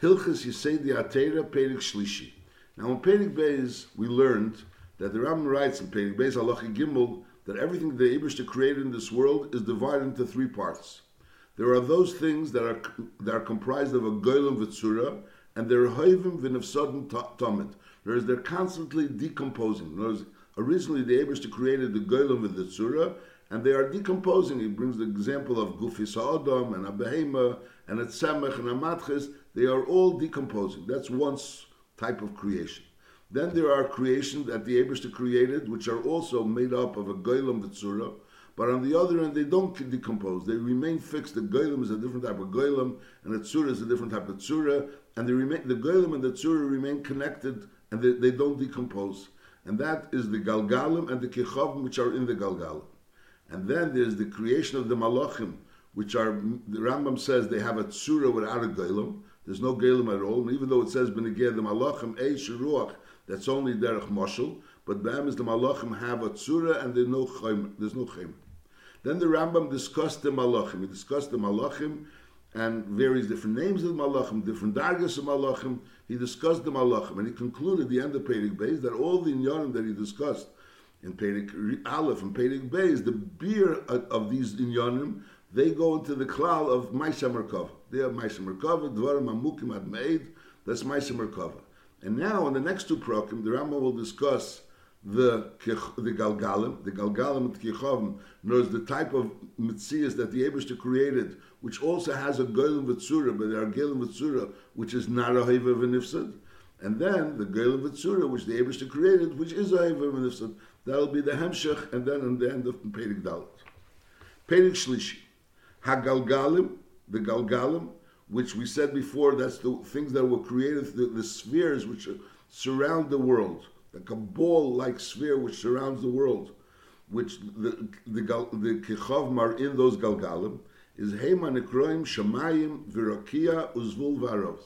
Hilchas Yesodei Hatorah Perik Shlishi. Now in Perik Beis we learned that the Rambam writes in Perik Beis Halacha Gimel that everything the Eibushter created in this world is divided into three parts. There are those things that are that are comprised of a goylem v'tzura, and they're hoivim v'nefsodin tomit. Whereas they're constantly decomposing. Words, originally, the Eibushter created the goylem v'tzura, and they are decomposing. He brings the example of Gufis Ha'adam and Abehema and Etzemech and Amatches. They are all decomposing. That's one type of creation. Then there are creations that the Abishta created, which are also made up of a Goylam Vitsura, but on the other end, they don't decompose. They remain fixed. The Goylam is a different type of Goylam, and the Tsura is a different type of Tsura, and they remain, the Goylam and the Tsura remain connected, and they, they don't decompose. And that is the Galgalim and the Kechavim, which are in the Galgalim. And then there's the creation of the Malachim, which are, the Rambam says they have a Tsura without a Goylam. There's no Goylam at all. And even though it says, Benegir, the Malachim, Eish, Ruach, that's only Derech Moshel. But Bam is the Malachim have a Tsura and there's no Chaim. There's no Chaim. Then the Rambam discussed the Malachim. He discussed the Malachim and various different names of the Malachim, different dargas of Malachim. He discussed the Malachim, and he concluded the end of Pedig Beis that all the inyanim that he discussed in Pedig Aleph and Pedig Beis, the beer of these inyanim, they go into the klal of Maisha Merkava. They have Maisha Merkava, Dvarim Amukim Ad Meid, that's Maisha Merkava. And now in the next two prokim, the Rambam will discuss the the Galgalim, the Galgalim and Kichavim, knows the type of Mitzias that the Abishta created, which also has a Golim Vitsura, but there are Golim Vitsura, which is not a Haiva. And then the Golim Vitsura, which the Abishta created, which is a Haiva V'nifsad. That'll be the Hemshech, and then in the end of Pedig Dalit. Pedig Shlishi. Hagalgalim, the Galgalim, which we said before, that's the things that were created, the, the spheres which surround the world like a ball-like sphere which surrounds the world, which the the are in those galgalim, is Hema Nekroim Shemayim Virakia Uzvul Varos.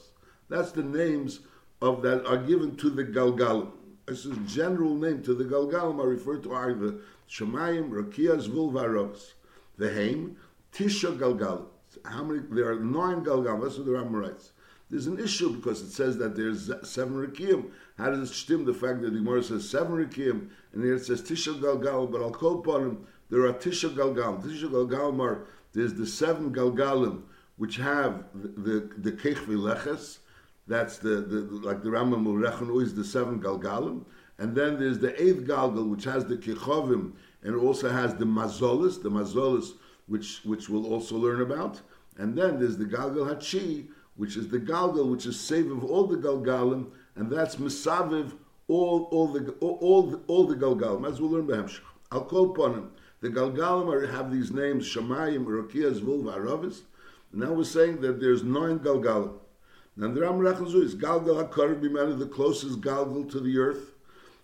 That's the names of that are given to the galgalim. This is general name to the galgalim are referred to either Shemayim, Rakia, Zvul Varos. The Haim, Tisha Galgalim. How many? There are nine galgalim. That's what the Rambam writes. There's an issue because it says that there's seven Rikim. How does it stem the fact that the Gemara says seven Rikim and here it says Tisha Galgal, but I'll call upon him, there are Tisha Galgal. Tisha Galgal are, there's the seven Galgalim which have the, the, the that's the, the, like the Rambam Urechon is the seven Galgalim. And then there's the eighth Galgal, which has the Kechovim, and also has the Mazolis, the Mazolis, which, which we'll also learn about. And then there's the Galgal Hachi, which is the Galgal, which is save of all the Galgalim, and that's Misaviv, all, all the all, all the, all the Galgalim. As we'll learn Behemshach. I'll call upon him. The Galgalim are, have these names Shemayim, Rokia, Zvul, Aravis. Now we're saying that there's nine Galgalim. Now the Ram Rechazu is Galgal HaKarev Bimenu, the closest Galgal to the earth,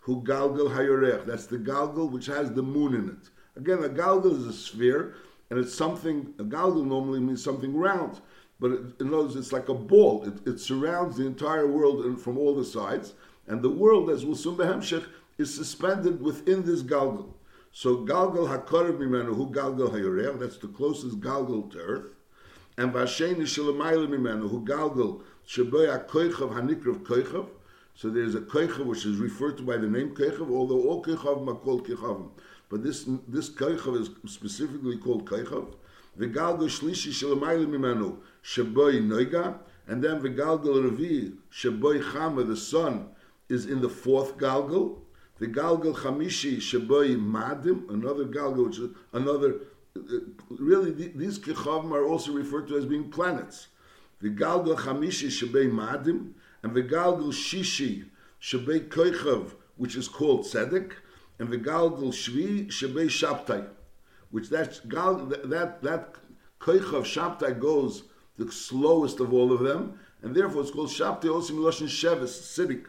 who Galgal Hayorech. That's the Galgal which has the moon in it. Again, a Galgal is a sphere, and it's something, a Galgal normally means something round but it, in words, it's like a ball. It, it, surrounds the entire world from all the sides, and the world, as we'll soon behemshech, is suspended within this galgal. So galgal hakarev mimenu hu galgal hayorech. That's the closest galgal to earth. And vasheni shalamayla mimenu hu galgal sheboy hakoichav hanikrav koichav. So there's a koichav which is referred to by the name koichav, although all koichavim are called koichavim. But this this koichav is specifically called koichav. V'galgal shlishi shalamayla mimenu Shaboy Noiga, and then Vigalgal Revi, Shaboy Chama, the sun, is in the fourth Galgal. The Galgal Chamishi, Shaboy Madim, another Galgal, which is another. Uh, really, these Kechavim are also referred to as being planets. The Galgal Chamishi, Shaboy Madim, and the Galgal Shishi, Shaboy Koichav, which is called Tzedek, and the Galgal Shvi, Shaboy Shabtai, which that that that, that Koichav Shabtai goes the slowest of all of them, and therefore it's called Shabtai Osim Loshin Sheves, Siddiq.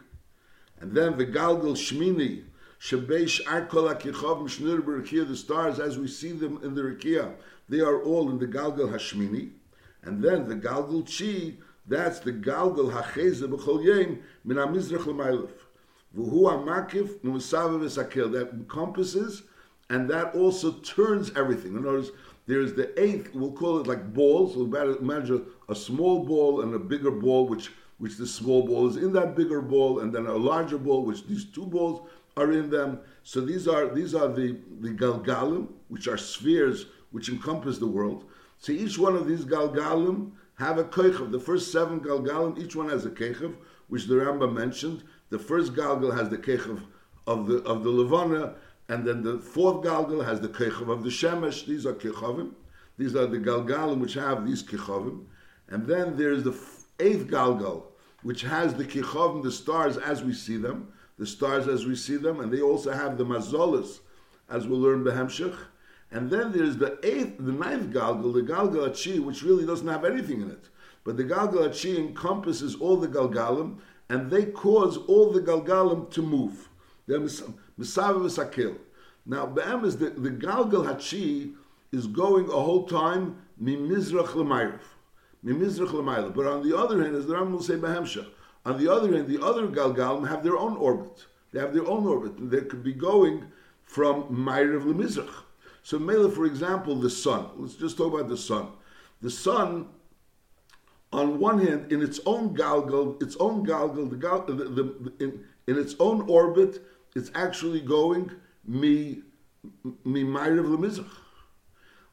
And then the Galgal Shmini, Shabesh Arkol HaKichav Mishnur B'Rikia, the stars as we see them in the Rikia, they are all in the Galgal Hashmini. And then the Galgal Chi, that's the Galgal Hacheze B'chol Yem Min HaMizrach L'Mailef. That encompasses and that also turns everything. In other words, there's the eighth, we'll call it like balls. So we'll imagine a small ball and a bigger ball, which which the small ball is in that bigger ball, and then a larger ball, which these two balls are in them. So these are these are the the galgalim, which are spheres which encompass the world. So each one of these galgalim have a keichav. The first seven galgalim, each one has a keichav, which the Rambam mentioned. The first galgal has the keichav of the of the levana, and then the fourth galgal has the keichav of the shemesh. These are kechavim. These are the galgalim which have these kechavim. And then there's the eighth galgal, which has the kechavim, the stars as we see them, the stars as we see them, and they also have the mazolas, as we'll learn behemshech. And then there's the eighth, the ninth galgal, the galgal achi, which really doesn't have anything in it. But the galgal achi encompasses all the galgalim, and they cause all the galgalim to move. They're Now, be'em is the, the galgal hachi is going a whole time mimizrach l'mayrav. Mimizrach l'mayrav. But on the other hand, as the Rambam will say behemshach, on the other hand, the other galgalim have their own orbit. They have their own orbit. They could be going from Mayrav Lemizrach. So Mela, for example, the sun. Let's just talk about the sun. The sun, on one hand, in its own galgal, its own galgal, the, gal, the, the, in, in its own orbit, it's actually going mi mi Lemizrach.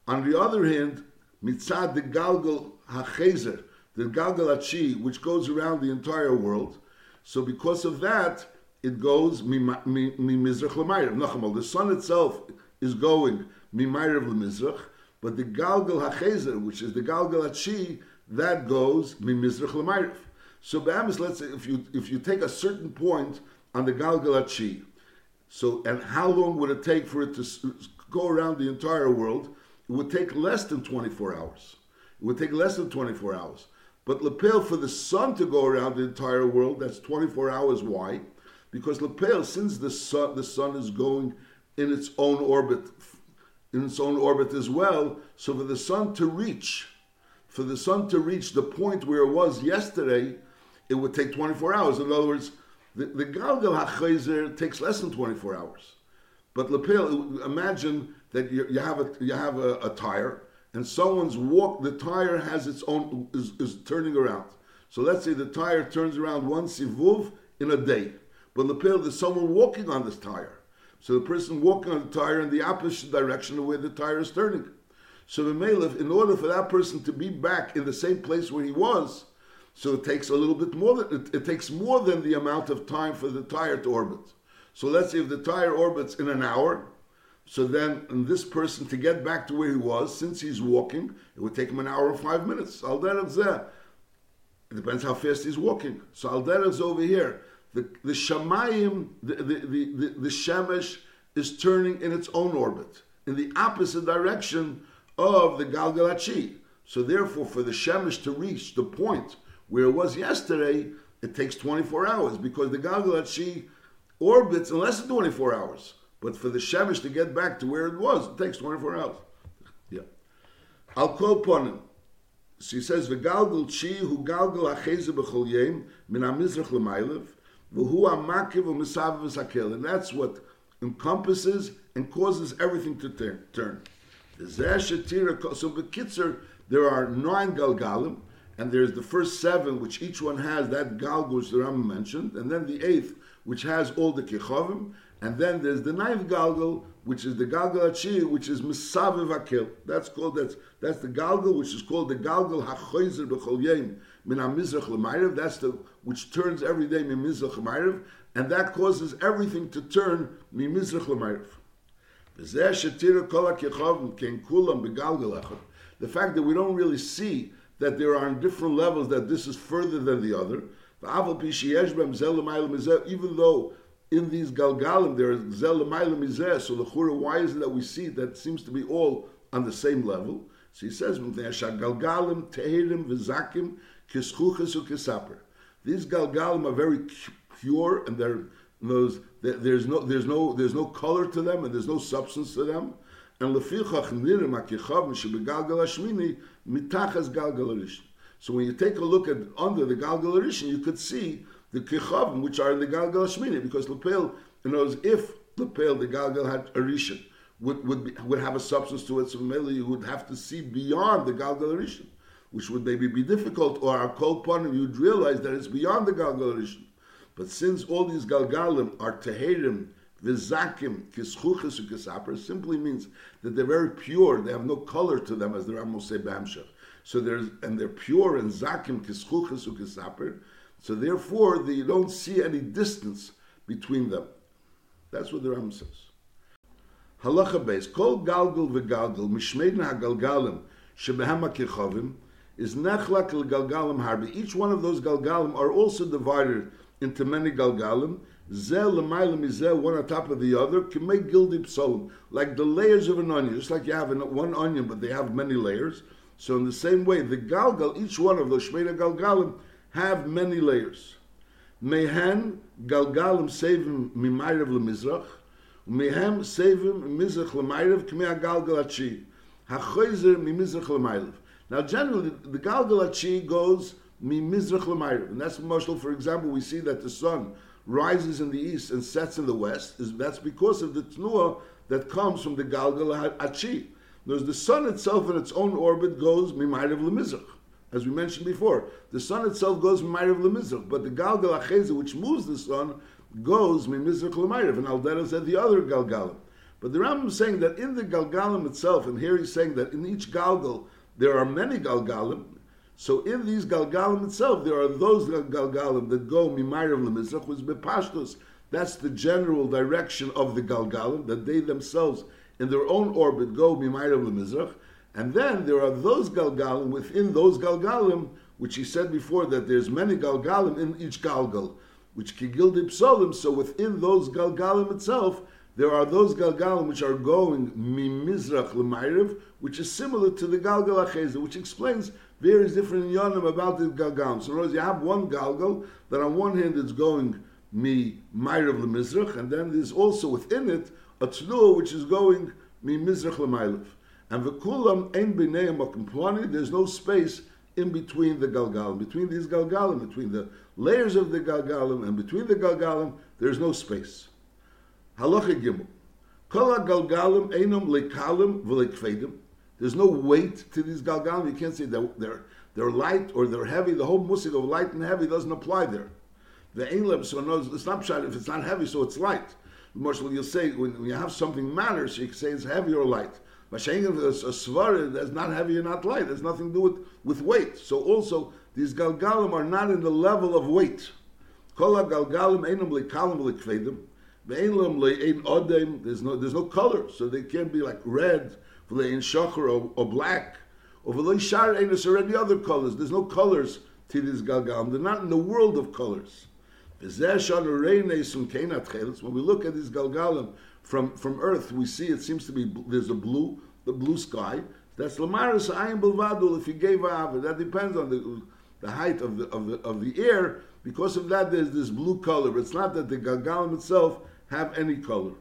On the other hand, mitzad the galgal hachezer, the galgal achi, which goes around the entire world. So because of that, it goes mi mizrach l'mayrav. The sun itself is going Mimayrav Lemizrach, but the Galgal HaChezer, which is the Galgal Achi, that goes Mimizrach Lemayrav. So Bahamas, let's say if you if you take a certain point on the Galgal Achi, so and how long would it take for it to go around the entire world? It would take less than 24 hours. It would take less than 24 hours. But Lepel, for the sun to go around the entire world, that's 24 hours. Why? Because Lepel, since the sun, the sun is going in its own orbit in its own orbit as well. So for the sun to reach, for the sun to reach the point where it was yesterday, it would take 24 hours. In other words, the, the Galgal HaChayzer takes less than 24 hours. But Lepel, imagine that you, you have, a, you have a, a, tire, and someone's walk, the tire has its own, is, is turning around. So let's say the tire turns around one sivuv in a day. But Lepel, there's someone walking on this tire. So the person walking on the tire in the opposite direction of where the tire is turning. So the Melech, in order for that person to be back in the same place where he was, so it takes a little bit more than it, it takes more than the amount of time for the tire to orbit. So let's say if the tire orbits in an hour, so then this person to get back to where he was, since he's walking, it would take him an hour and five minutes. Al there. It depends how fast he's walking. So Al is over here the, the Shamayim, the, the, the, the, Shemesh is turning in its own orbit, in the opposite direction of the Galgalachi. So therefore, for the Shemesh to reach the point where it was yesterday, it takes 24 hours because the Galgalachi orbits in less than 24 hours. But for the Shemesh to get back to where it was, it takes 24 hours. Yeah. I'll quote upon him. So he says, "V'galgal chi hu galgal acheze b'chol yem min ha-mizrach l'maylev and that's what encompasses and causes everything to turn. So Bekitzer, there are nine Galgalim, and there's the first seven, which each one has that Galgal, which the Rambam mentioned, and then the eighth, which has all the Kechavim, and then there's the ninth Galgal, which is the Galgal Achi, which is Misaviv Akil. That's called, that's, that's the Galgal, which is called the Galgal HaChoizer B'chol Yem, Min HaMizrach That's the which turns every day mimizrach l'mayrav, and that causes everything to turn mimizrach l'mayrav. The fact that we don't really see that there are different levels, that this is further than the other, even though in these galgalim there is zel mizeh, so the chura, why is it that we see that seems to be all on the same level? So he says, galgalim tehirim v'zakim. These galgalim are very pure, and they're those, there's no there's no there's no color to them, and there's no substance to them. And lefichach nirim akichav mitachas So when you take a look at under the galgal you could see the kichavim which are in the galgal hashmini, because lepel knows if lepel the galgal had arishin would would be, would have a substance to it, so maybe you would have to see beyond the galgal arishin. which would maybe be difficult, or our cold partner, you'd realize that it's beyond the Galgal Rishon. But since all these Galgalim are Teherim, Vizakim, Kischuchis, Kisaper, simply means that they're very pure, they have no color to them, as the Rambam say Bamshach. So there's, and they're pure and Zakim, Kischuchis, Kisaper. So therefore, they don't see any distance between them. That's what the Rambam says. Halacha base, kol galgal v'galgal, mishmeidin ha-galgalim, shebehem ha-kirchovim, is nechlak galgalim harbi. Each one of those galgalim are also divided into many galgalim. Zeh l'maylam izeh, one on top of the other, can make gildi psolim, like the layers of an onion, just like you have one onion, but they have many layers. So in the same way, the galgal, each one of those shmeina galgalim, have many layers. Mehen galgalim sevim mimayrav lemizrach, mehem sevim mizrach lemayrav k'mei galgal atchi. Hachoizer mimizrach lemayrav. Now, generally, the Galgalachi goes mimizrach l'mayrav, and that's marshal. For example, we see that the sun rises in the east and sets in the west. That's because of the tnua that comes from the Galgalachi. There's the sun itself in its own orbit goes mimayrav l'mizrach. As we mentioned before, the sun itself goes mimayrav l'mizrach, but the Galgalacheza, which moves the sun, goes mimizrach l'mayrav, and Aldera said the other Galgalim. But the Rambam is saying that in the Galgalim itself, and here he's saying that in each Galgal there are many Galgalim. So in these Galgalim itself, there are those Galgalim that go Mimayrav Lemizrach, which Bepashtos. That's the general direction of the Galgalim, that they themselves, in their own orbit, go Mimayrav Lemizrach. And then there are those Galgalim within those Galgalim, which he said before that there's many Galgalim in each Galgal, which Kigildi Psolim. So within those Galgalim itself, there are those Galgalim which are going Mimizrach Lemayrav, which is similar to the Galgal Acheza, which explains various different yonim about the Galgal. So in words, you have one Galgal that on one hand is going Mi Mayrav Lemizrach, and then there's also within it a Tznuah which is going Mi Mizrach Lemayrav. And Vekulam Ein B'nei Makamplani, there's no space in between the Galgalim, between these Galgalim, between the layers of the Galgalim, and between the Galgalim, there's no space. Halacha Gimel. Kol galgalim lekalim. There's no weight to these galgalim. You can't say they're, they're, they're light or they're heavy. The whole musik of light and heavy doesn't apply there. The einleb, so no, it's not shot if it's not heavy, so it's light. Marshal, you'll say when, you have something matters, you can say it's heavy or light. But saying a, svara that's not heavy or not light, has nothing to do with, with weight. So also, these galgalim are not in the level of weight. Kol galgalim einam lekalim v'lekvedim. There's no there's no color, so they can't be like red, for the shachar or, or black, or or any other colors. There's no colors to this galgam. They're not in the world of colors. When we look at this galgalim from, from Earth, we see it seems to be there's a blue, the blue sky. That's lamaris ayin bilvadul. If you gave av, that depends on the the height of the of the of the air. Because of that, there's this blue color. It's not that the galgalim itself have any color.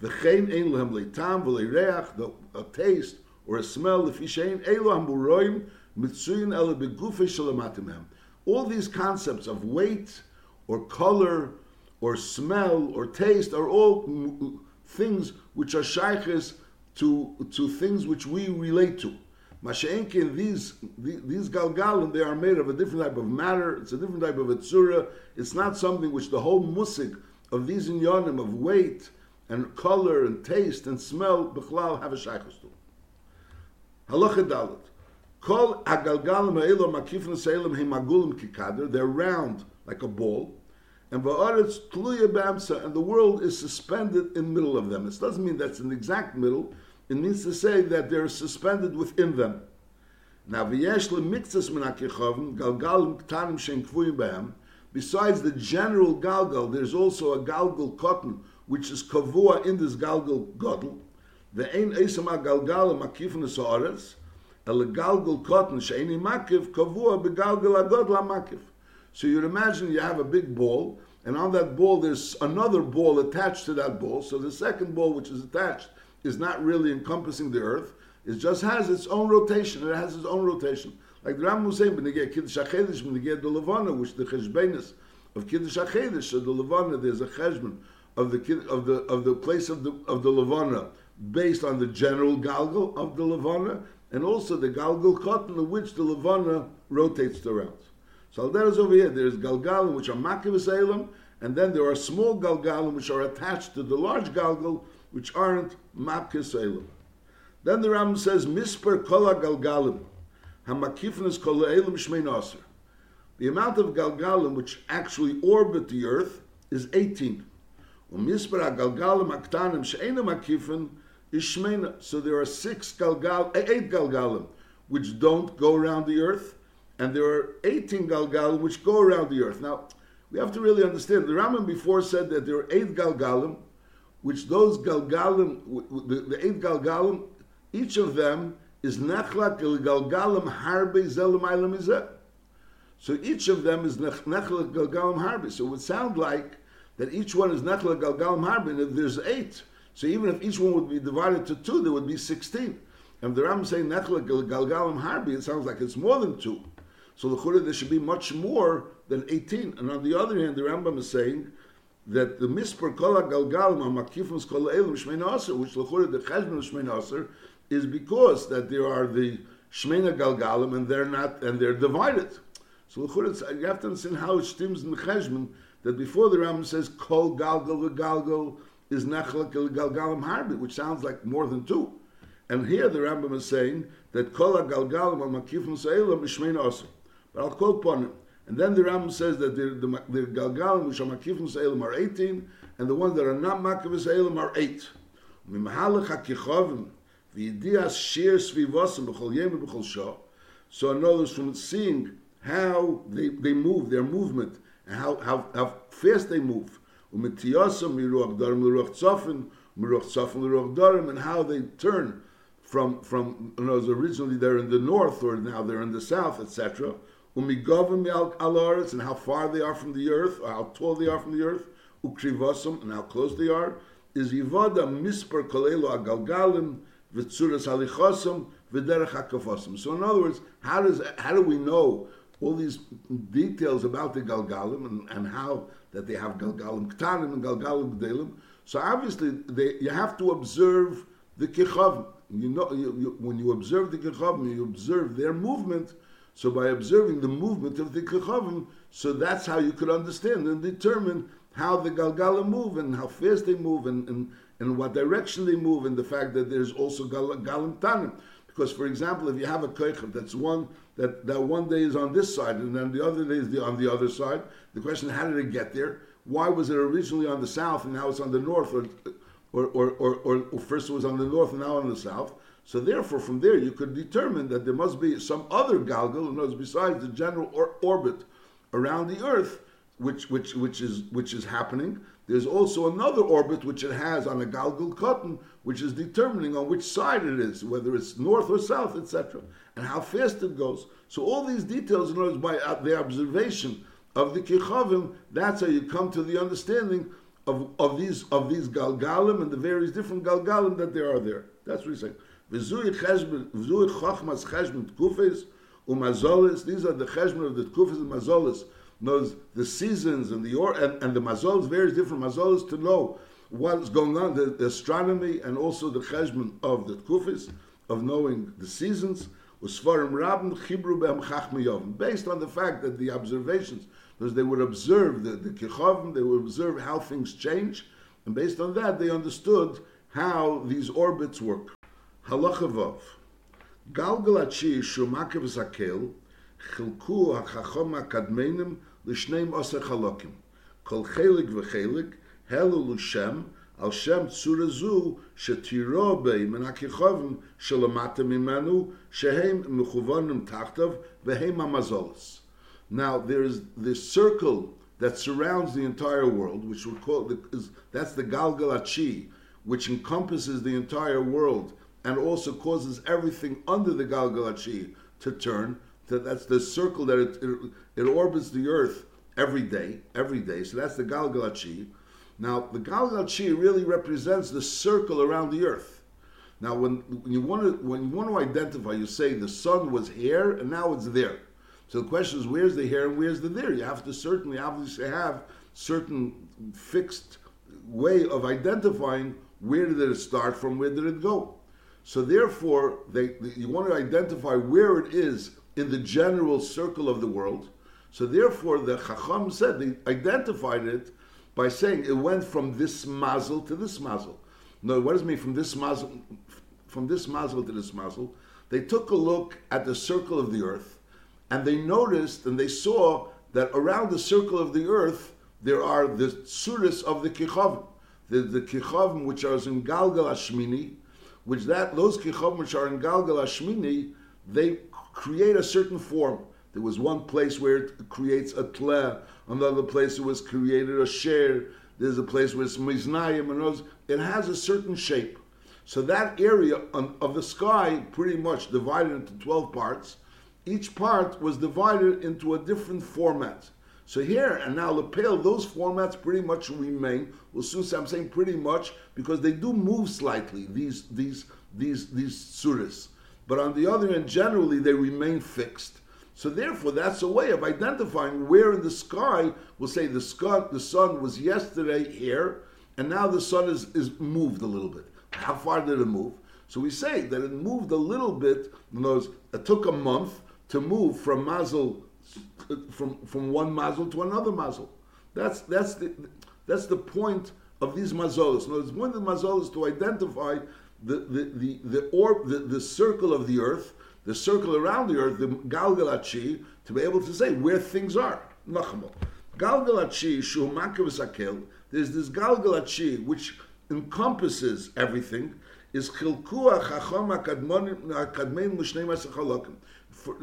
The V'chein ein lehem leitam v'leireach, a taste or a smell, if shein elo hamuroim mitzuyin ele begufe shalamatim All these concepts of weight or color or smell or taste are all things which are shaykhs to, to things which we relate to. Masha'enkin, these, these galgalim, they are made of a different type of matter, it's a different type of etzura, it's not something which the whole musik of these inyanim of weight and color and taste and smell, b'chlal have a shaykhus to. Halacha dalit. Kol agalgal ma'ilo makifn selim himagulim kikader. They're round like a ball. And va'aretz tluya b'amsa. And the world is suspended in middle of them. It doesn't mean that's an exact middle. It means to say that they're suspended within them. Now v'yesh lemiktzas min galgalim ktanim shen kvuyim b'am. Besides the general galgal, there's also a galgal cotton which is kavua in this galgal gadol. The ein esama galgal makif nesares, el galgal cotton sheini makif kavua begalgal agadol makif. So you imagine you have a big ball, and on that ball there's another ball attached to that ball. So the second ball which is attached is not really encompassing the earth. It just has its own rotation. It has its own rotation. Like the Rambam was saying, B'negeh Kiddush HaChedesh, B'negeh the Levana, which the Cheshbenis of Kiddush HaChedesh, so the Levana, there's a Cheshbon of the, of the, of the place of the, of the Levana, based on the general Galgal of the Levana, and also the Galgal Cotton, in which the Levana rotates around. So that is over here. There's Galgalim, which are Makiv Elam, and then there are small Galgalim, which are attached to the large Galgal, which aren't Makiv Elam. Then the Ram says, Misper Kola Galgalim, Hamakifnas Kola Elam Shmein. The amount of Galgalim which actually orbit the earth is 18. Misper Galgalim Aktanim She'ena Makifin is Shmeina. So there are six Galgal, eh, eight Galgalim which don't go around the earth, and there are 18 Galgalim which go around the earth. Now, we have to really understand, the Rambam before said that there are eight Galgalim, which those Galgalim, the, the eight Galgalim, each of them is Nechlak Galgalim Harbe Zelam So each of them is Nechlak Galgalim Harbe. So it would sound like that each one is Nechlak Galgalim Harbe, and if there's eight, so even if each one would be divided to two, there would be 16. And the Ram saying Nechla Galgalim Harbi, it sounds like it's more than two. So the Chura, there should be much more than 18. And on the other hand, the Rambam is saying that the Mispar Kola Galgalim Makifus Kola Elim Shmeina Aser, which the Chura, the Shmeina Aser, is because that there are the Shmeina Galgalim and they're not, and they're divided. So you have to understand how it stems in the Cheshman that before the Rambam says Kol Galgal Galgal is Nechlek Galgalim Harbi, which sounds like more than two. And here the Rambam is saying that Kol Galgalim are Makifim Sa'ilam Mishmein Osir. But I'll quote upon it. And then the Rambam says that the, the, the Galgalim which are Makifim Sa'ilam are 18, and the ones that are not Makifim Sa'ilam are 8. Mimhalach HaKichovim So in other words, from seeing how they, they move, their movement, and how, how, how fast they move, and how they turn from from you know, originally they're in the north or now they're in the south, etc. And how far they are from the earth, or how tall they are from the earth. And how close they are. Is yivada misper kolelo agalgalim v'tzuras halichosam v'derech hakafosam. So in other words, how does how do we know all these details about the galgalim and, and how that they have galgalim ktanim and galgalim gdelim? So obviously, they, you have to observe the kichavim you know, you, you, when you observe the Kechavim, you observe their movement. So by observing the movement of the Kechavim, so that's how you could understand and determine how the galgalim move and how fast they move and, and, and what direction they move and the fact that there's also Galim Tanim. Because, for example, if you have a Keichav that's one that, that one day is on this side and then the other day is the, on the other side, the question, how did it get there? Why was it originally on the south and now it's on the north? Or, or, or, or, or first it was on the north and now on the south. So therefore, from there you could determine that there must be some other galgal, in other besides the general or, orbit around the Earth, which which which is which is happening. There's also another orbit which it has on a galgal cotton, which is determining on which side it is, whether it's north or south, etc., and how fast it goes. So all these details, in other words, by uh, the observation of the kichavim, that's how you come to the understanding of, of these of these galgalim and the various different galgalim that there are there. That's what he's saying. These are the cheshbon of the tkufes and mazolis. Knows the seasons and the or and, and the mazolis, various different mazolis to know what's going on, the, the astronomy and also the cheshbon of the kufis, of knowing the seasons. Be'am Based on the fact that the observations because they would observe the, the kichavim, they would observe how things change, and based on that, they understood how these orbits work. Halacha Vav. Galgal Achi Shumakev Zakel Chilku HaChachom HaKadmenim Chalokim Kol Chelik Helu Al Shem Tzura Zu Shetiro HaKichavim Shelamata Mimenu Shehem Mechuvonim Tachtav V'Hem HaMazolis now there is this circle that surrounds the entire world, which we call is, that's the Galgalachi, which encompasses the entire world and also causes everything under the Galgalachi to turn. That's the circle that it, it, it, orbits the earth every day, every day. So that's the Galgalachi. Now the Galgalachi really represents the circle around the earth. Now, when, when you want to when you want to identify, you say the sun was here and now it's there. So the question is, where's the here and where's the there? You have to certainly obviously have certain fixed way of identifying where did it start from, where did it go. So therefore, they, you want to identify where it is in the general circle of the world. So therefore, the Chacham said they identified it by saying it went from this mazel to this mazel. No, what does it mean from this mazel, from this mazel to this mazel? They took a look at the circle of the earth, and they noticed and they saw that around the circle of the earth there are the suras of the kichavim, the, the kichavim which are in Galgal Ashmini, which that those kichavim which are in Galgal Ashmini, they create a certain form. There was one place where it creates a tle, another place it was created a share. There's a place where it's miznayim and those. It has a certain shape. So that area of the sky pretty much divided into 12 parts. Each part was divided into a different format. So here and now, Lepel, those formats pretty much remain. Well, soon I'm saying pretty much because they do move slightly. These these these these surahs, but on the other hand, generally they remain fixed. So therefore, that's a way of identifying where in the sky we'll say the sky the sun was yesterday here, and now the sun is is moved a little bit. How far did it move? So we say that it moved a little bit. In words, it took a month to move from Mazel, from, from one Mazel to another Mazel. That's, that's, the, that's the point of these mazolas. In other words, one of the mazolas to identify the, the, the, the, orb, the, the circle of the earth, the circle around the earth, the Galgalachi, to be able to say where things are. Nachamo. Galgalachi, there's this Galgalachi which encompasses everything is chilkua chacham akadmein l'shnei masachalokim.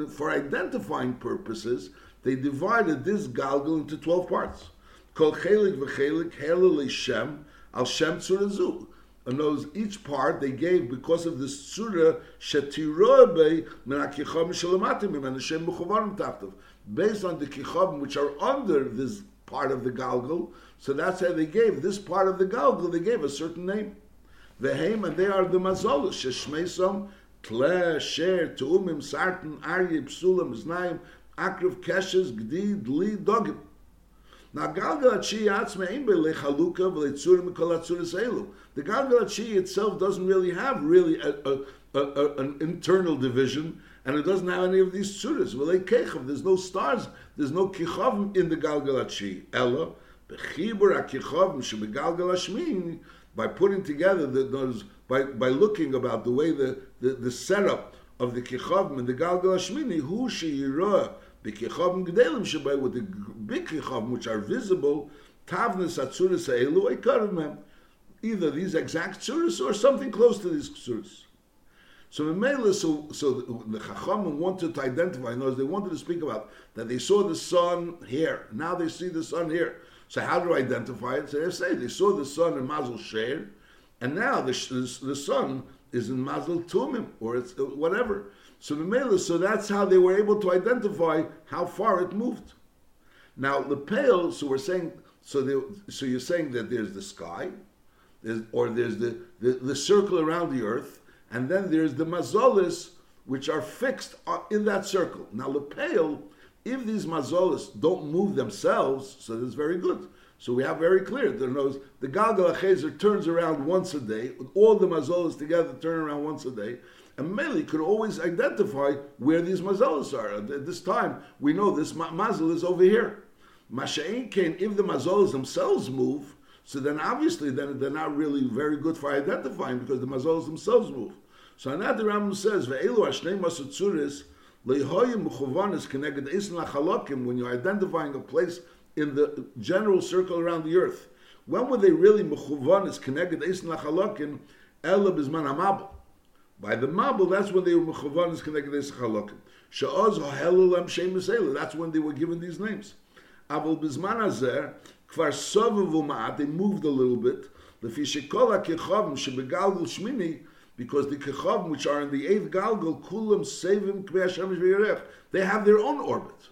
For identifying purposes, they divided this galgal into 12 parts. Kol chelik v'chelik helel shem al shem tzurazu. And those each part they gave because of the surah shetirobe min hakicham shalamatim and Hashem mechuvarim tachtav. Based on the kicham which are under this part of the galgal, so that's how they gave this part of the Galgal, they gave a certain name. The Haim, and they are the Mazolos, Sheshmesom, Tle, Sher, Tuumim, Sartan, Arye, Psulam, Znaim, Akrav, Keshes, Gdi, Dli, Dogim. Now, Galgal Atzme Ein Lechaluka V'Leitzurim Elu. The Galgal Achi itself doesn't really have really a, a, a, an internal division, and it doesn't have any of these tzuras. There's no stars, there's no kichav in the Galgal Achi. Ella, by putting together the, by, by looking about the way the, the, the setup of the kichavim and the galgal who sheirah the shabay with the big which are visible, tavnes atzuris ha'elu ekarim Either these exact tzuris or something close to these tzuris. So Mela, so so the Chachamim wanted to identify. In they wanted to speak about that they saw the sun here. Now they see the sun here. So how do I identify it? So they say they saw the sun in Mazel Sher, and now the, the, the sun is in Mazel Tumim, or it's whatever. So the so that's how they were able to identify how far it moved. Now the pale, so we're saying, so so you're saying that there's the sky, there's, or there's the, the, the circle around the earth, and then there's the mazolis which are fixed uh, in that circle. Now the pale if these mazolas don't move themselves, so that's very good. So we have very clear. There knows the Galgal turns around once a day. All the mazolas together turn around once a day. And Meli could always identify where these mazalas are. At this time, we know this mazal is over here. Masha'in came, if the mazalas themselves move, so then obviously then they're not really very good for identifying because the mazalas themselves move. So Anad Rambam says, Ve'elu Ashnei Masutzuris, when you're identifying a place in the general circle around the earth, when were they really mechuvanis connected isn lachalokim ela bizman hamabel? By the mabel, that's when they were mechuvanis connected isn lachalokim. Sha'oz ha'helalam shem That's when they were given these names. Abel bizman azer kvar sovavu They moved a little bit. Lefi shekola kechavim shebegalgul shmini because the Kechavim, which are in the eighth Galgal, Kulam Sevim Kvei they have their own orbit.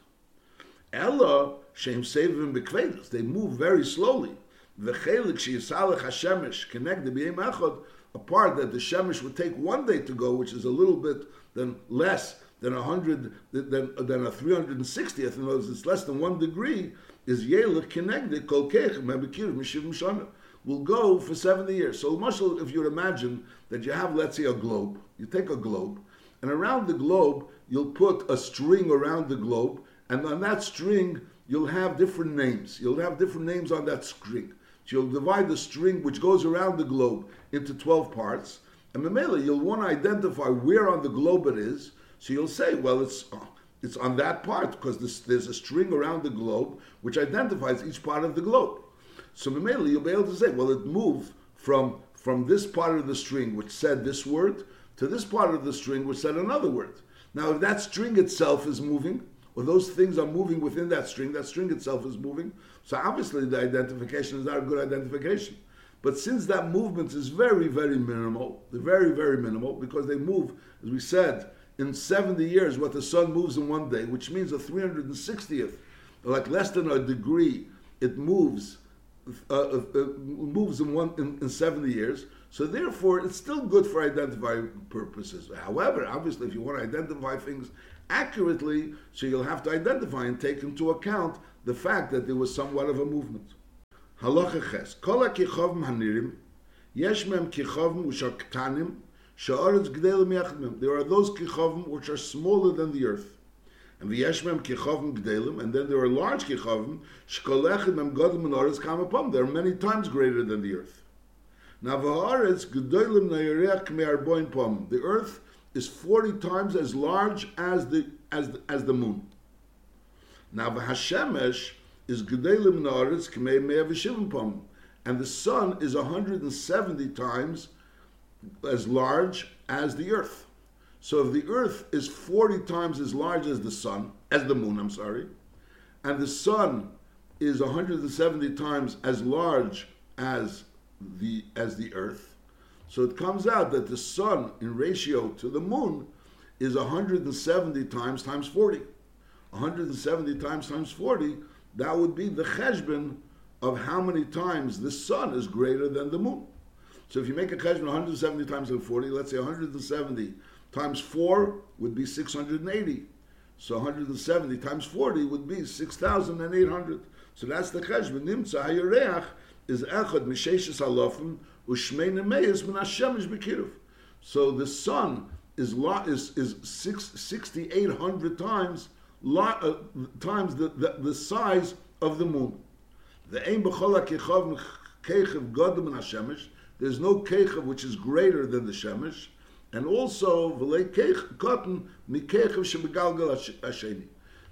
Ella, Shem Sevim Bekvedus, they move very slowly. The Chelik Sheyisalach HaShemesh, connect the B'yem Echad, a part that the Shemesh would take one day to go, which is a little bit than less than a hundred, than, than a 360th, in other words, it's less than one degree, is Yelich connected, Kol Kech, Mebekir, Mishiv Mishana will go for 70 years. So, Marshall, if you imagine that you have, let's say, a globe, you take a globe, and around the globe, you'll put a string around the globe, and on that string, you'll have different names. You'll have different names on that string. You'll divide the string which goes around the globe into 12 parts, and Mamela, you'll want to identify where on the globe it is. So you'll say, well, it's uh, it's on that part because there's a string around the globe which identifies each part of the globe. So Mamela, you'll be able to say, well, it moved from from this part of the string which said this word to this part of the string which said another word. Now, if that string itself is moving, or those things are moving within that string, that string itself is moving, so obviously the identification is not a good identification. But since that movement is very, very minimal, very, very minimal, because they move, as we said, in 70 years, what the sun moves in one day, which means a 360th, like less than a degree, it moves uh, uh, uh, moves in one in, in 70 years. So therefore, it's still good for identifying purposes. However, obviously, if you want to identify things accurately, so you'll have to identify and take into account the fact that there was somewhat of a movement. Halacha ches. Kol ha-kichovim hanirim, yesh mem kichovim which are ktanim, she'aretz gdelim There are those kichovim which are smaller than the earth and the yeshmem kichavim gdelim, and then there are large kichavim shkolechim em godim and oretz kam They're many times greater than the earth. Now v'haaretz gedolim nayireach me'arboin pom. The earth is forty times as large as the as the, as the moon. Now v'hashemesh is gedolim naaretz k'mei pom, and the sun is hundred and seventy times as large as the earth. So if the earth is 40 times as large as the sun, as the moon, I'm sorry, and the sun is 170 times as large as the as the earth, so it comes out that the sun in ratio to the moon is 170 times times 40. 170 times times 40, that would be the cheshbon of how many times the sun is greater than the moon. So if you make a cheshbon 170 times 40, let's say 170 times 4 would be 680. So 170 times 40 would be 6,800. So that's the cheshbon. Nimtza hayareach is echad misheshes halofim ushmein meis min hashemish bekiruv. So the sun is is is six, 6,800 times uh, times the, the, the size of the moon. The aim b'chol kechav kechav godem min hashemish. There's no kechav which is greater than the shemesh and also cotton asheni.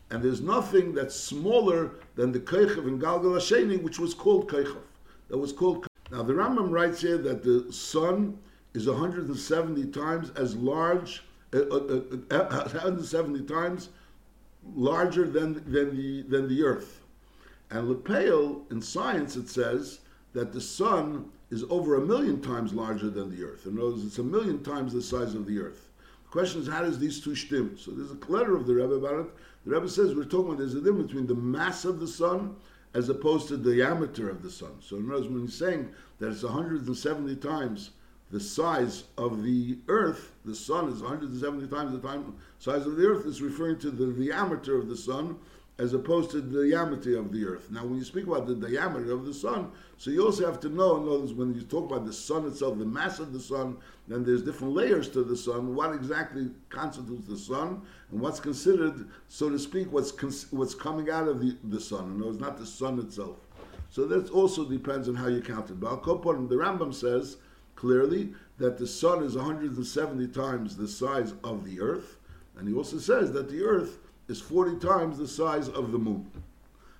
And there's nothing that's smaller than the kechav in galgal which was called kechav. That was called. Now the Rambam writes here that the sun is 170 times as large, uh, uh, uh, 170 times larger than than the than the earth. And Lepel in science it says that the sun is over a million times larger than the Earth. In other words, it's a million times the size of the Earth. The question is, how does these two stem? So there's a letter of the Rebbe about it. The Rebbe says we're talking about there's a difference between the mass of the sun as opposed to the diameter of the sun. So in other words, when he's saying that it's 170 times the size of the Earth, the sun is 170 times the time, size of the Earth, is referring to the diameter of the sun as opposed to the diameter of the earth. Now, when you speak about the diameter of the sun, so you also have to know, in other words, when you talk about the sun itself, the mass of the sun, then there's different layers to the sun. What exactly constitutes the sun, and what's considered, so to speak, what's what's coming out of the, the sun. In other words, not the sun itself. So that also depends on how you count it. But the Rambam says clearly that the sun is 170 times the size of the earth, and he also says that the earth is 40 times the size of the moon.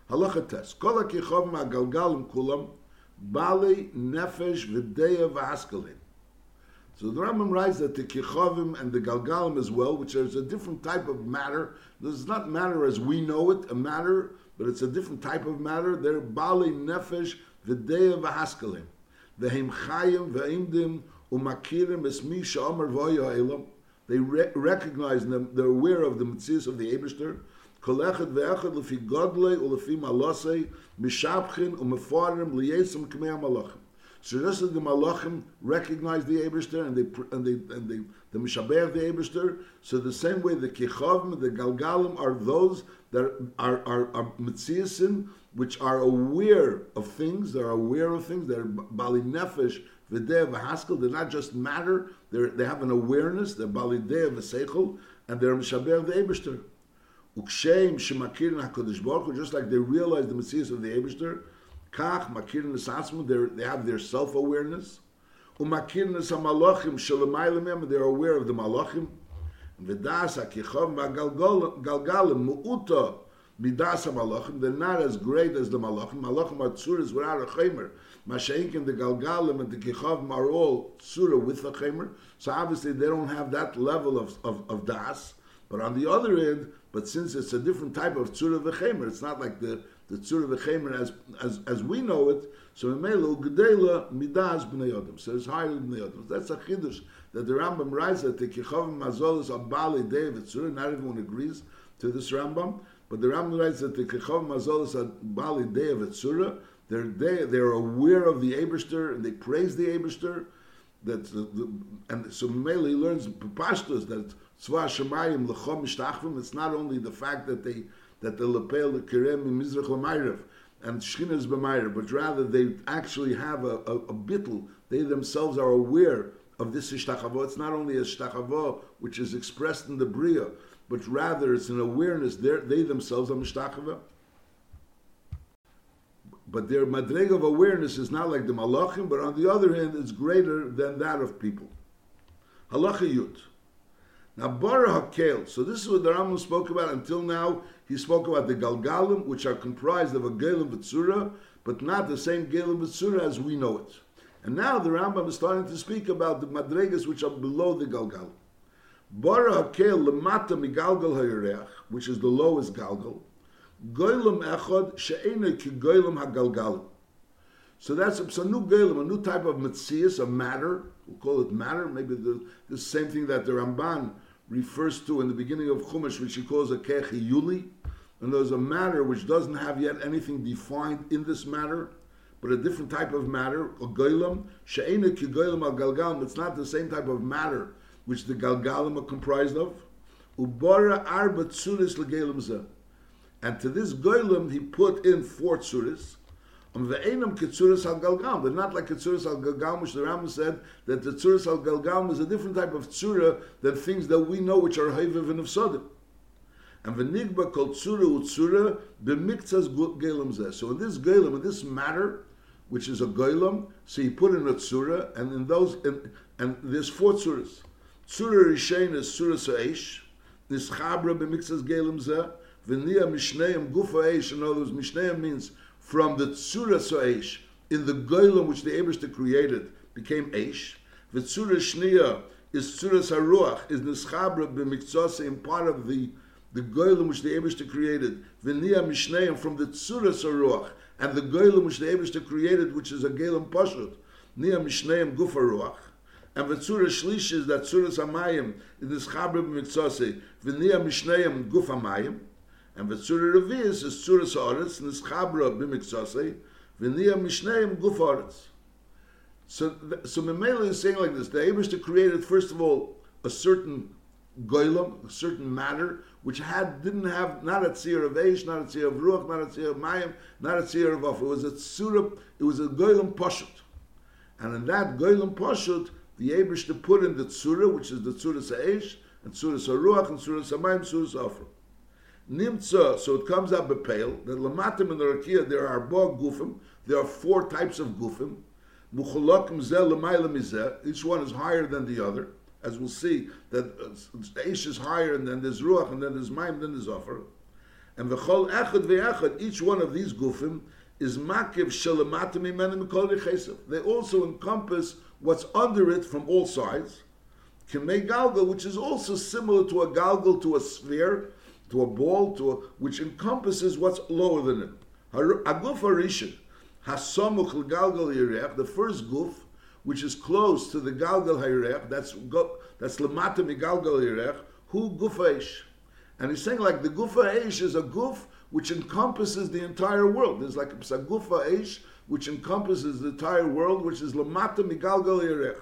Halacha test. Kol ha-kichov ma-galgalim um kulam bali nefesh v'deya v'askalin. So the Rambam writes that the kichovim and the galgalim as well, which is a different type of matter. This is not matter as we know it, a matter, but it's a different type of matter. They're bali nefesh v'deya v'askalin. V'hem chayim v'imdim umakirim esmi sha'amar v'oya elam. They re- recognize them, they're aware of the mitzvahs of the Eberster. Kol echad ve'echad lefi godle ulefi malosei mishapchin umefarim liyesem k'mei malachim. So just as the malachim recognize the Eberster and they and they and they the mishaber the Eberster, so the same way the kichavim, the galgalim are those that are are, are which are aware of things, they're aware of things, they're Bali Nefesh, V'deh V'haskel, they're not just matter, they have an awareness, they're Bali Deh V'seichel, and they're Mishaber the Eberster. Ukshem Shemakirin HaKadosh Baruch Hu, just like they realize the Messiah of the Eberster, Kach Makirin Esasmu, they have their self-awareness, Umakirin Esamalachim Shalamayim, they're aware of the Malachim, V'das HaKichov Galgalim Mu'uta, Midas HaMalachim, they're not as great as the Malachim. Malachim are tzuras without a chemer. Mashainkin, the Galgalim and the Kichavim are all tzura with the chemer. So obviously they don't have that level of, of, of das. But on the other end, but since it's a different type of tzura v'chemer, it's not like the, the tzura v'chemer as, as, as we know it. So Mimelo Gedela Midas B'nei Adam. So it's higher than B'nei. That's a chiddush that the Rambam writes that the Kichavim Mazolis are Bali David Tzura. Not everyone agrees to this Rambam. But the Rambam writes that the Kechav Mazolis at Bali Day of Etzura, they're, they, they're aware of the Eberster and they praise the Eberster. That the, the, and so Mele learns Pashtus that Tzva Shemayim Lechom. It's not only the fact that they that the Lepel the Kerem Mizrach Lamayrev and Shechina is but rather they actually have a, a, a. They themselves are aware of this Ishtachavo. It's not only a Ishtachavo which is expressed in the Bria, but rather it's an awareness. They're, they themselves are mishtachava. But their madreg of awareness is not like the malachim, but on the other hand, it's greater than that of people. Halacha yut. Now, bara hakel. So this is what the Rambam spoke about until now. He spoke about the galgalim, which are comprised of a gelim v'tzura, but not the same gelim v'tzura as we know it. And now the Rambam is starting to speak about the madregas which are below the galgalim. Bara hakel lemata migalgal hayareach, which is the lowest galgal. Goylem echad she'ena ki goylem hagalgal. So that's a, new goylem, a new type of mitzias, a matter. We'll call it matter. Maybe the, the same thing that the Ramban refers to in the beginning of Chumash, which he calls a kechi yuli. And there's a matter which doesn't have yet anything defined in this matter, but a different type of matter, a goylem. She'ena ki goylem hagalgal. It's not the same type of matter which the Galgalim are comprised of. Ubara arba tzuris legelim And to this goylem he put in four tzuris. Um ve'enam ketzuris al galgam. They're not like ketzuris al galgam, which the Rambam said that the tzuris al galgam is a different type of tzura than things that we know which are hayviv and of Sodom. And v'nigba kol tzura utzura b'miktzas gelim So in this gelim, in this matter, which is a goylem, so he put in a tzura, and in those, and there's four tzuras. Surah Rishain is Surah Sa'esh, Nischabra b'mixas gelim zeh, v'niya mishneim gufa eish, in other words, mishneim means from the Surah Sa'esh, in the Goylem which the Eberste created, became Eish. V'tzura Shniya is Surah Saruach, is Nischabra b'mixase, in part of the the Goylem which the Eberste created, v'niya mishneim from the Tzura Saruach, and the Goylem which the Eberste created, which is a Gelem Pashut, niya mishneim gufa ruach. And the Tzura Shlish is that Tzura Samayim in this Chabra B'mitzose, V'niyah Mishnayim Guf Amayim, and the Tzura Reviz is Tzura Sa'aretz in this Chabra B'mitzose, V'niyah Mishnayim Guf Aretz. So, so Memela is saying like this, the Eberster created, first of all, a certain goylem, a certain matter, which had didn't have not a tzir of Eish, not a tzir of Ruach, not a tzir of Mayim, not a tzir of Af. It was a tzura, it was a goylem poshut. And in that goylem poshut, the Abish to put in the Tzura, which is the Tzura Sa'esh, and Tzura Saruach, and Tzura Samayim, Tzura Safra. Nimtza, so it comes out Bepale, that Lamatim and the Rakia, there are Bo Gufim, there are four types of Gufim, Muchalokim Zeh Lamayla Mizeh, each one is higher than the other, as we'll see, that uh, Eish is higher, and then there's Ruach, and then there's Mayim, then there's Afar. And V'chol Echad V'echad, each one of these Gufim, is Makiv Shalamatim Imenim Kol They also encompass what's under it from all sides. Kimei galgal, which is also similar to a galgal, to a sphere, to a ball, to a, which encompasses what's lower than it. Aguf harishin, hasamuch galgal yirech, the first guf, which is close to the galgal hayrech, that's that's lemata migalgal gufaish. And he's saying like the gufa eish is a guf which encompasses the entire world. There's like a gufa eish which encompasses the entire world, which is Lamata Migalgal.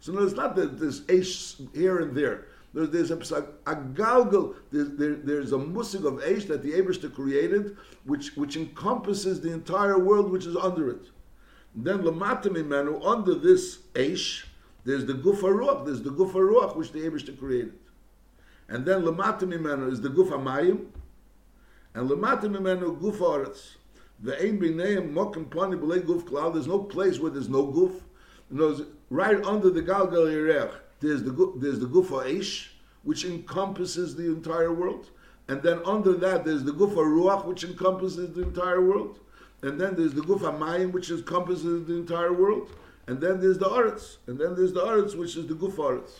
So no, it's not that there's Aish here and there. There's, there's a, a galgal, there's, there, there's a musig of Eish that the Abishta created, which, which encompasses the entire world which is under it. then Lamatim Imenu, under this Eish, there's the Gufa there's the Gufa which the Abishta created. And then Lamatim Imenu is the Gufa Mayim, and Lamatim Imenu Gufa Aretz. The Ein B'neim Mokim Pani B'lei Guf Cloud, there's no place where there's no Guf. You right under the Galgal Yerech, there's the there's the Gufa Eish, which encompasses the entire world, and then under that there's the Gufa Ruach, which encompasses the entire world, and then there's the Gufa Mayim, which encompasses the entire world, and then there's the Aretz, and then there's the Aretz, which is the Gufa Aretz.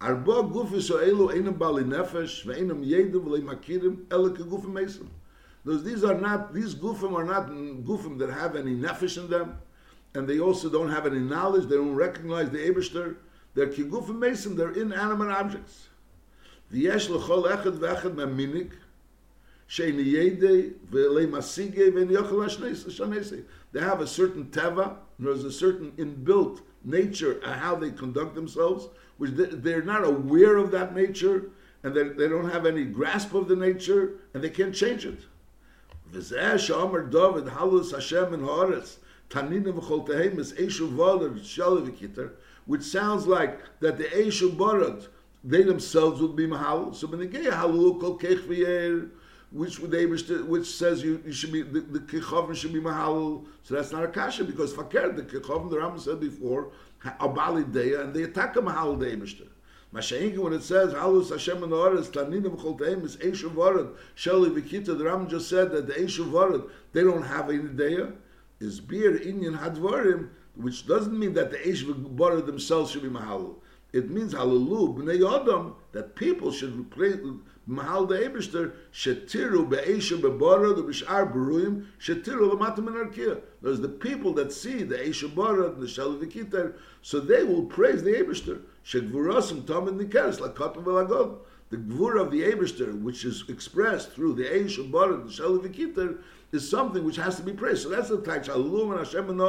Arba gufis elu einam bali nefesh ve'einam yedim v'lei makirim ele ke gufim mesim. These are not these gufim are not gufim that have any nefesh in them, and they also don't have any knowledge. They don't recognize the Eibushter. They're kigufim mesim. They're inanimate objects. L'chol echad v'echad yedei v'lei v'en yochel. They have a certain teva. There's a certain inbuilt nature of how they conduct themselves, which they're not aware of that nature, and they, don't have any grasp of the nature, and they can't change it. David, Halus Hashem and Haaretz, Shalavikiter, which sounds like that the Eshu Barad, they themselves would be Mahal. So get Halul Kol Kech V'yer, which would they which says you, you should be the, the kichovim should be mahal. So that's not a kasha because fakir the kichovim the Rambam said before abali deya and they attack a mahal day mishter. Masha'inkin when it says halus Hashem and Oretz taninim cholteim is eshu varad sheli vikita the Rambam just said that the eshu varad they don't have any deya is bir inyan hadvarim which doesn't mean that the eshu varad themselves should be Mahalul. It means halalu b'nei adam that people should pray Mahal the Eberster, Shetiru be'esha be'bara, the b'shar beruim, Shetiru l'matam anarkia. There's the people that see the Esha Bara, the Shalavikitar, so they will praise the Eberster. Shegvurasim tam in nikeres, lakatam v'lagod. The gvur of the Eberster, which is expressed through the Esha Bara, the Shalavikitar, is something which has to be praised. So that's the type, Shalom and Hashem and the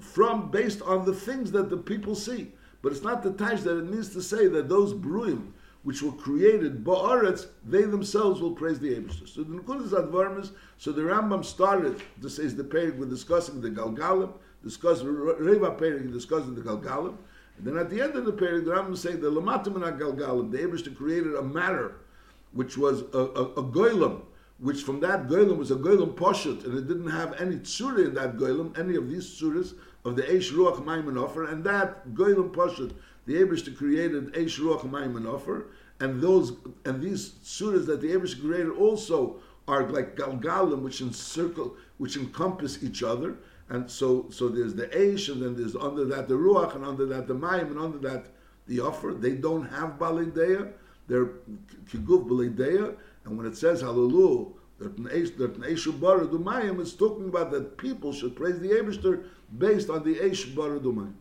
From, based on the things that the people see. But it's not the touch that it means to say that those bruim, which were created ba'aretz, they themselves will praise the Ebershter. So the Nekudas Advarmis, so the Rambam started, this is the period we're discussing the Galgalim, discuss Reva period, discussing the Galgalim, and then at the end of the period, the Rambam say the Lamatim Galgalim, the Ebershter created a matter, which was a, a, a which from that goylem was a goylem poshut, and it didn't have any tsura in that goylem, any of these tsuras of the Eish Ruach Maimon offer, and that goylem poshut the Abishta created Eish Ruach Mayim and Ofer, and those and these surahs that the Abishta created also are like galgalim, which encircle, which encompass each other. And so, so there's the Eish, and then there's under that the Ruach, and under that the Mayim, and under that the Offer. They don't have Balideya. They're Kiguv Balideya. And when it says Hallelujah, that an Eish it's talking about that people should praise the Abishter based on the Eish Bara Dumayim.